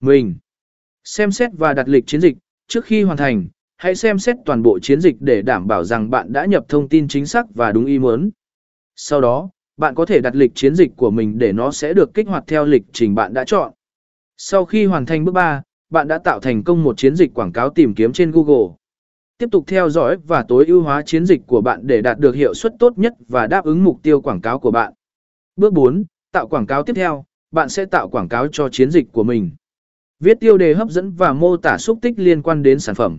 Mình. Xem xét và đặt lịch chiến dịch, trước khi hoàn thành, hãy xem xét toàn bộ chiến dịch để đảm bảo rằng bạn đã nhập thông tin chính xác và đúng ý muốn. Sau đó, bạn có thể đặt lịch chiến dịch của mình để nó sẽ được kích hoạt theo lịch trình bạn đã chọn. Sau khi hoàn thành bước 3, bạn đã tạo thành công một chiến dịch quảng cáo tìm kiếm trên Google. Tiếp tục theo dõi và tối ưu hóa chiến dịch của bạn để đạt được hiệu suất tốt nhất và đáp ứng mục tiêu quảng cáo của bạn. Bước 4. Tạo quảng cáo tiếp theo, bạn sẽ tạo quảng cáo cho chiến dịch của mình. Viết tiêu đề hấp dẫn và mô tả xúc tích liên quan đến sản phẩm.